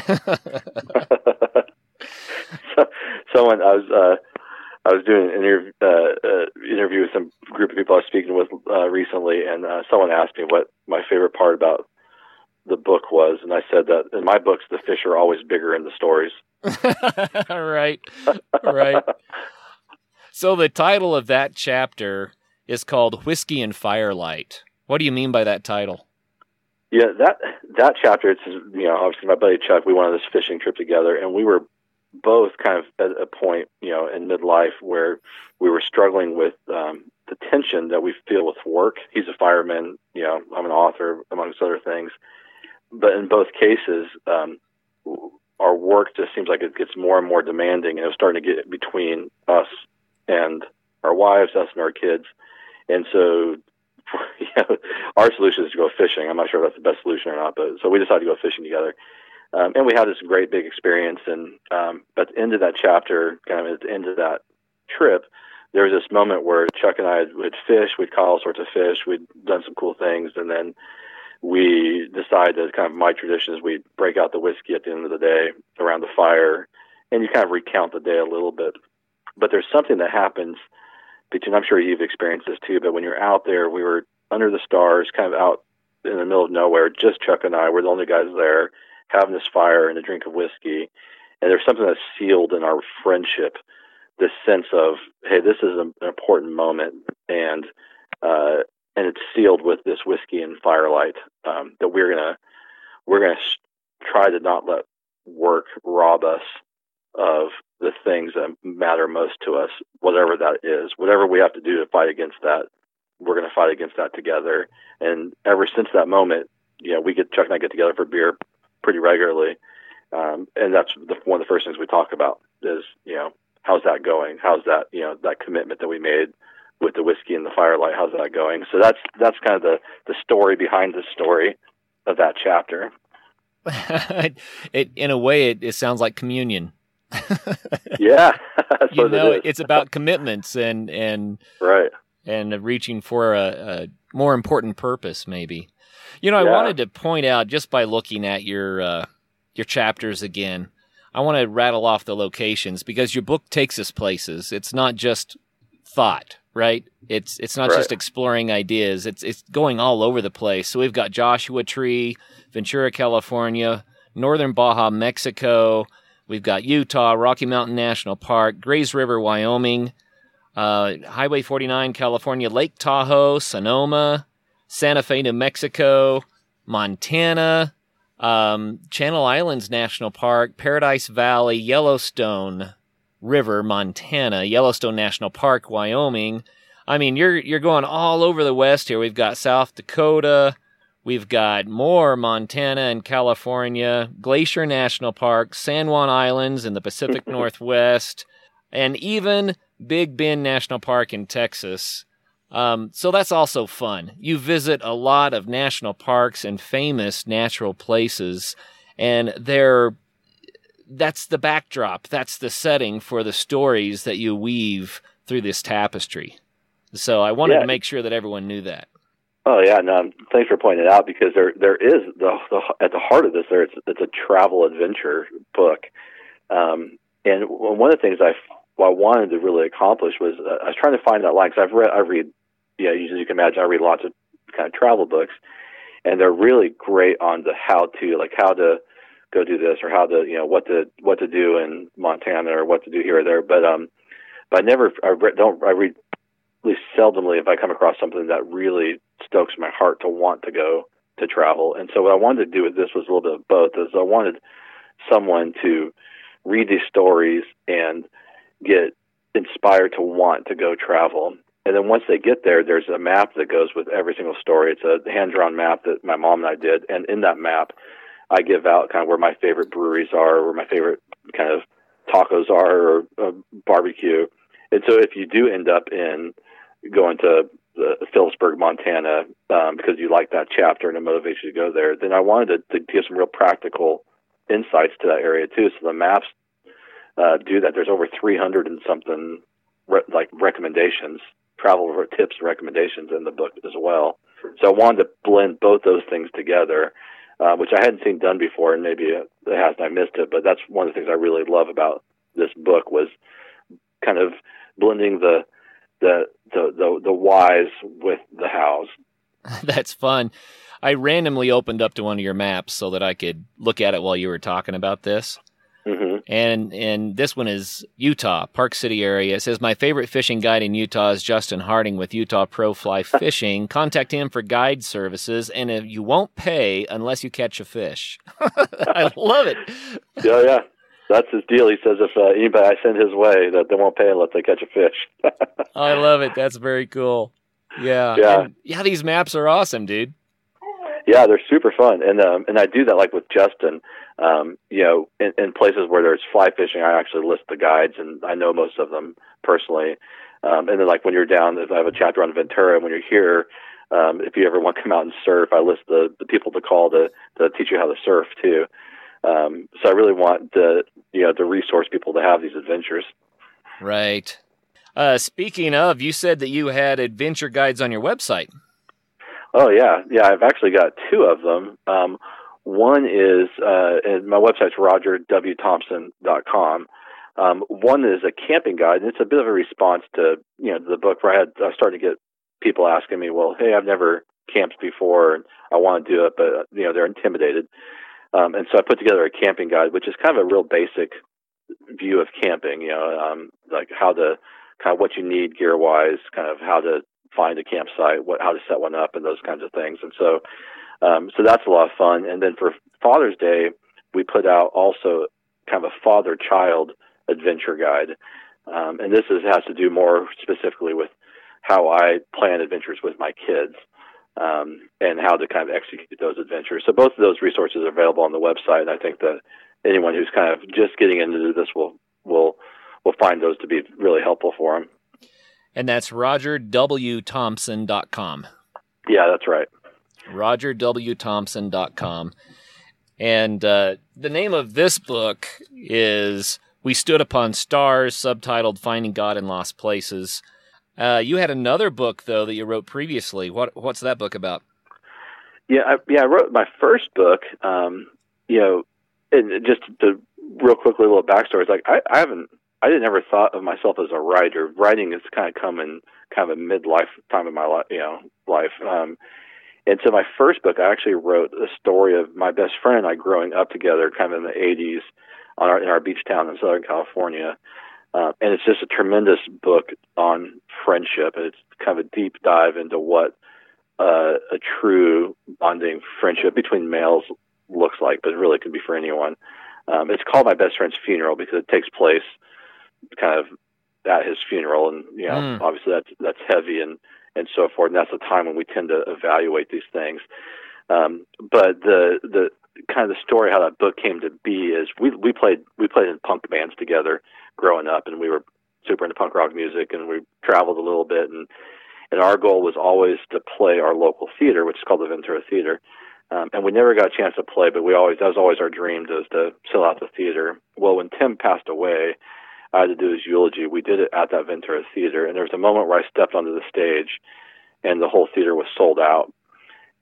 Someone I was uh, I was doing an interview, uh, uh, interview with some group of people I was speaking with uh, recently, and uh, someone asked me what my favorite part about the book was, and I said that in my books, the fish are always bigger in the stories. right, right. so the title of that chapter is called "Whiskey and Firelight." What do you mean by that title? Yeah, that that chapter. It's you know obviously my buddy Chuck. We went on this fishing trip together, and we were both kind of at a point you know in midlife where we were struggling with um, the tension that we feel with work. He's a fireman. You know, I'm an author, amongst other things but in both cases, um, our work just seems like it gets more and more demanding, and it was starting to get between us and our wives, us and our kids. And so, you know, our solution is to go fishing. I'm not sure if that's the best solution or not, but so we decided to go fishing together. Um, and we had this great big experience. And um, at the end of that chapter, kind of at the end of that trip, there was this moment where Chuck and I would fish. We'd caught all sorts of fish. We'd done some cool things, and then we decided that kind of my tradition is we break out the whiskey at the end of the day around the fire and you kind of recount the day a little bit. But there's something that happens between. I'm sure you've experienced this too. But when you're out there, we were under the stars, kind of out in the middle of nowhere. Just Chuck and I were the only guys there, having this fire and a drink of whiskey. And there's something that's sealed in our friendship. This sense of, hey, this is an important moment, and uh, and it's sealed with this whiskey and firelight um, that we're gonna we're gonna try to not let work rob us of the things that matter most to us, whatever that is, whatever we have to do to fight against that, we're going to fight against that together. And ever since that moment, you know, we get Chuck and I get together for beer pretty regularly, um, and that's the, one of the first things we talk about is you know how's that going? How's that you know that commitment that we made with the whiskey and the firelight? How's that going? So that's that's kind of the the story behind the story of that chapter. it in a way it, it sounds like communion. Yeah, you know, it it's about commitments and and right and reaching for a, a more important purpose, maybe. You know, I wanted to point out just by looking at your uh, your chapters again. I want to rattle off the locations because your book takes us places. It's not just thought, right? It's it's not right. just exploring ideas. It's it's going all over the place. So we've got Joshua Tree, Ventura, California, Northern Baja, Mexico. We've got Utah, Rocky Mountain National Park, Greys River, Wyoming, uh, Highway 49, California, Lake Tahoe, Sonoma, Santa Fe, New Mexico, Montana, um, Channel Islands National Park, Paradise Valley, Yellowstone River, Montana, Yellowstone National Park, Wyoming. I mean, you're you're going all over the West here. We've got South Dakota, we've got more Montana and California, Glacier National Park, San Juan Islands in the Pacific Northwest, and even Big Bend National Park in Texas. Um, so that's also fun. You visit a lot of national parks and famous natural places, and they're that's the backdrop. That's the setting for the stories that you weave through this tapestry. So I wanted yeah. to make sure that everyone knew that. Oh yeah, no, thanks for pointing it out because there there is the, the at the heart of this there it's it's a travel adventure book, um, and one of the things I I wanted to really accomplish was uh, I was trying to find that line because I've read I read yeah as you can imagine I read lots of kind of travel books and they're really great on the how to like how to go do this or how to you know what to what to do in Montana or what to do here or there. But um but I never I re- don't I read least seldomly if I come across something that really stokes my heart to want to go to travel and so what I wanted to do with this was a little bit of both is I wanted someone to read these stories and get inspired to want to go travel. And then once they get there, there's a map that goes with every single story. It's a hand drawn map that my mom and I did. And in that map, I give out kind of where my favorite breweries are, where my favorite kind of tacos are, or uh, barbecue. And so if you do end up in going to the Philipsburg, Montana, um, because you like that chapter and it motivates you to go there, then I wanted to, to give some real practical insights to that area too. So the maps uh, do that. There's over 300 and something re- like recommendations, travel tips recommendations in the book as well. So I wanted to blend both those things together, uh, which I hadn't seen done before, and maybe it has, and I missed it. But that's one of the things I really love about this book was kind of blending the the the the, the whys with the hows. that's fun. I randomly opened up to one of your maps so that I could look at it while you were talking about this. Mm-hmm. And and this one is Utah, Park City area. It says my favorite fishing guide in Utah is Justin Harding with Utah Pro Fly Fishing. Contact him for guide services, and if you won't pay unless you catch a fish. I love it. Yeah, yeah. That's his deal. He says if uh, anybody I send his way, that they won't pay unless they catch a fish. I love it. That's very cool. Yeah, yeah, and, yeah. These maps are awesome, dude. Yeah, they're super fun, and um, and I do that like with Justin. Um, you know, in, in places where there's fly fishing, I actually list the guides, and I know most of them personally. Um, and then like when you're down, I have a chapter on Ventura, and when you're here, um, if you ever want to come out and surf, I list the, the people to call to to teach you how to surf too. Um, so I really want the you know to resource people to have these adventures. Right. Uh, speaking of, you said that you had adventure guides on your website. Oh yeah, yeah. I've actually got two of them. Um, One is, uh, and my website's rogerwthompson.com. Um, one is a camping guide, and it's a bit of a response to you know the book where I had I started to get people asking me, well, hey, I've never camped before, and I want to do it, but you know they're intimidated. Um, and so I put together a camping guide, which is kind of a real basic view of camping. You know, um, like how to kind of what you need gear wise, kind of how to find a campsite, what how to set one up, and those kinds of things. And so, um, so that's a lot of fun. And then for Father's Day, we put out also kind of a father-child adventure guide. Um, and this is, has to do more specifically with how I plan adventures with my kids um, and how to kind of execute those adventures. So both of those resources are available on the website. And I think that anyone who's kind of just getting into this will will will find those to be really helpful for them. And that's rogerwthompson.com. Yeah, that's right. rogerwthompson.com. And uh, the name of this book is we Stood Upon Stars, subtitled Finding God in Lost Places. Uh, you had another book, though, that you wrote previously. What What's that book about? Yeah, I, yeah, I wrote my first book. Um, you know, and just to real quickly, little backstory. It's like I, I haven't, I didn't ever thought of myself as a writer. Writing has kind of come in kind of a midlife time of my life, you know, life. Um, and so my first book, I actually wrote a story of my best friend and I growing up together, kind of in the '80s on our in our beach town in Southern California. Uh, and it's just a tremendous book on friendship. And it's kind of a deep dive into what uh, a true bonding friendship between males looks like, but it really could be for anyone. Um, it's called My Best Friend's Funeral because it takes place kind of at his funeral, and you know, mm. obviously that's that's heavy and and so forth. And that's the time when we tend to evaluate these things. Um, but the the kind of the story how that book came to be is we we played we played in punk bands together growing up, and we were super into punk rock music, and we traveled a little bit, and and our goal was always to play our local theater, which is called the Ventura Theater. Um, and we never got a chance to play, but we always that was always our dream was to fill out the theater. Well, when Tim passed away, I had to do his eulogy. We did it at that Ventura Theater, and there was a moment where I stepped onto the stage, and the whole theater was sold out.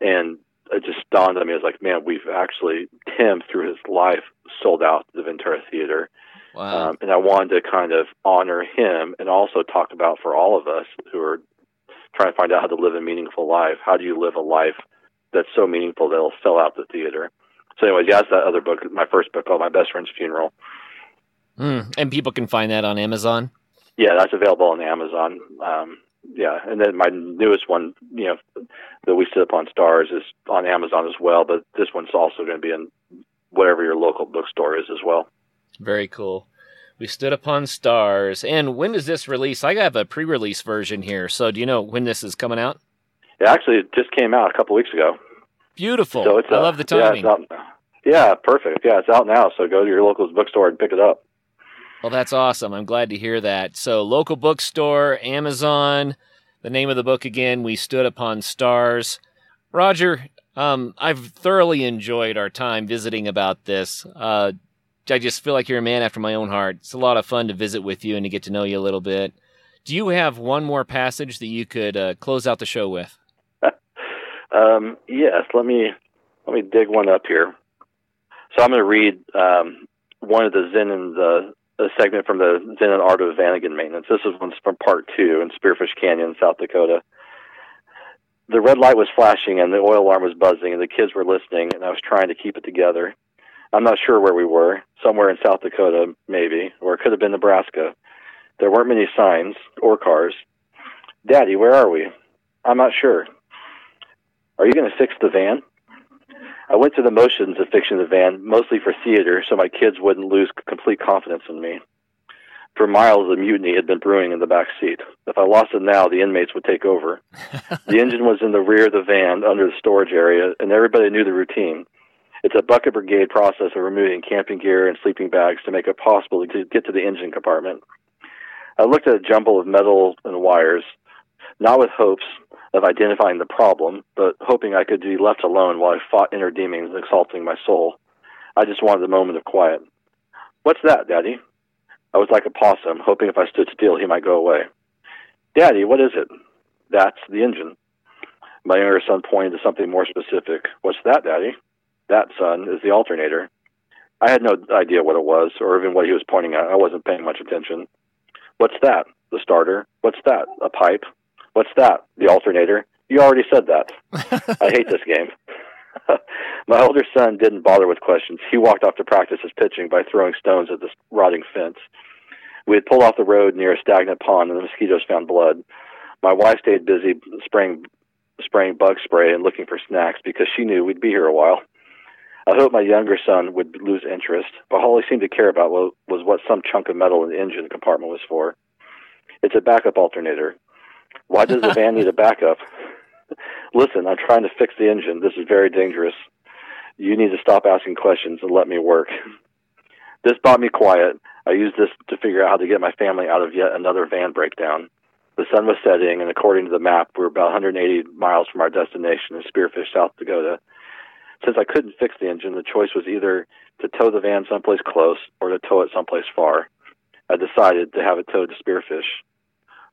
And it just dawned on me. I was like, man, we've actually Tim through his life sold out the Ventura Theater. Wow. Um, and I wanted to kind of honor him and also talk about for all of us who are trying to find out how to live a meaningful life. How do you live a life that's so meaningful that it'll sell out the theater? So, anyways, yeah, that's that other book, my first book called My Best Friend's Funeral. Mm, and people can find that on Amazon. Yeah, that's available on Amazon. Um, yeah, and then my newest one, you know, that we sit upon stars is on Amazon as well. But this one's also going to be in whatever your local bookstore is as well. Very cool. We stood upon stars. And when does this release? I have a pre-release version here. So do you know when this is coming out? Yeah, actually, it just came out a couple weeks ago. Beautiful. So it's, I uh, love the timing. Yeah, yeah, perfect. Yeah, it's out now. So go to your local bookstore and pick it up. Well, that's awesome. I'm glad to hear that. So, local bookstore, Amazon. The name of the book again, We Stood Upon Stars. Roger, um, I've thoroughly enjoyed our time visiting about this. Uh, I just feel like you're a man after my own heart. It's a lot of fun to visit with you and to get to know you a little bit. Do you have one more passage that you could uh, close out the show with? um, yes. Let me let me dig one up here. So I'm going to read um, one of the Zen and the a segment from the Zen and Art of Vanagon maintenance. This is one from part two in Spearfish Canyon, South Dakota. The red light was flashing and the oil alarm was buzzing, and the kids were listening, and I was trying to keep it together. I'm not sure where we were, somewhere in South Dakota, maybe, or it could have been Nebraska. There weren't many signs or cars. Daddy, where are we? I'm not sure. Are you going to fix the van? I went to the motions of fixing the van, mostly for theater, so my kids wouldn't lose complete confidence in me. For miles, the mutiny had been brewing in the back seat. If I lost it now, the inmates would take over. the engine was in the rear of the van, under the storage area, and everybody knew the routine. It's a bucket brigade process of removing camping gear and sleeping bags to make it possible to get to the engine compartment. I looked at a jumble of metal and wires, not with hopes, of identifying the problem, but hoping I could be left alone while I fought inner demons exalting my soul. I just wanted a moment of quiet. What's that, Daddy? I was like a possum, hoping if I stood still he might go away. Daddy, what is it? That's the engine. My younger son pointed to something more specific. What's that, Daddy? That, son, is the alternator. I had no idea what it was or even what he was pointing at. I wasn't paying much attention. What's that? The starter. What's that? A pipe. What's that? The alternator. You already said that. I hate this game. My older son didn't bother with questions. He walked off to practice his pitching by throwing stones at this rotting fence. We had pulled off the road near a stagnant pond, and the mosquitoes found blood. My wife stayed busy spraying spraying bug spray and looking for snacks because she knew we'd be here a while. I hoped my younger son would lose interest, but all he seemed to care about was, was what some chunk of metal in the engine compartment was for. It's a backup alternator. Why does the van need a backup? Listen, I'm trying to fix the engine. This is very dangerous. You need to stop asking questions and let me work. This bought me quiet. I used this to figure out how to get my family out of yet another van breakdown. The sun was setting, and according to the map, we were about 180 miles from our destination in Spearfish, South Dakota. Since I couldn't fix the engine, the choice was either to tow the van someplace close or to tow it someplace far. I decided to have it towed to Spearfish.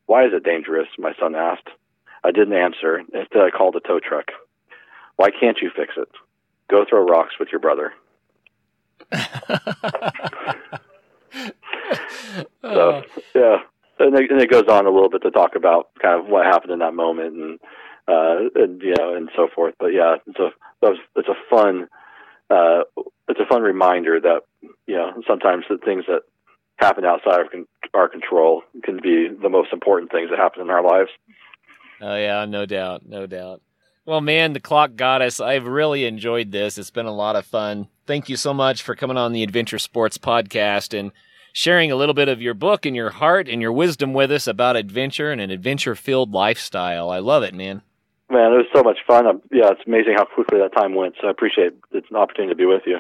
Why is it dangerous? My son asked. I didn't answer. Instead, I called a tow truck. Why can't you fix it? Go throw rocks with your brother. so, yeah. And it, and it, goes on a little bit to talk about kind of what happened in that moment and, uh, and you know, and so forth. But yeah, it's a, it's a fun, uh, it's a fun reminder that, you know, sometimes the things that happen outside of con- our control can be the most important things that happen in our lives. Oh yeah, no doubt, no doubt. Well, man, the clock goddess, I've really enjoyed this. It's been a lot of fun. Thank you so much for coming on the Adventure Sports podcast and sharing a little bit of your book and your heart and your wisdom with us about adventure and an adventure filled lifestyle. I love it, man. Man, it was so much fun. Uh, yeah, it's amazing how quickly that time went. So I appreciate it's an opportunity to be with you.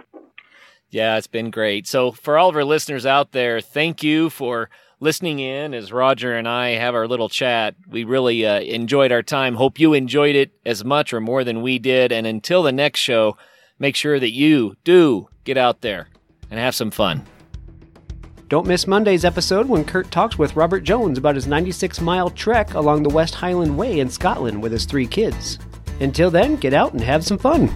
Yeah, it's been great. So for all of our listeners out there, thank you for listening in as Roger and I have our little chat. We really uh, enjoyed our time. Hope you enjoyed it as much or more than we did. And until the next show, make sure that you do get out there and have some fun. Don't miss Monday's episode when Kurt talks with Robert Jones about his 96 mile trek along the West Highland Way in Scotland with his three kids. Until then, get out and have some fun.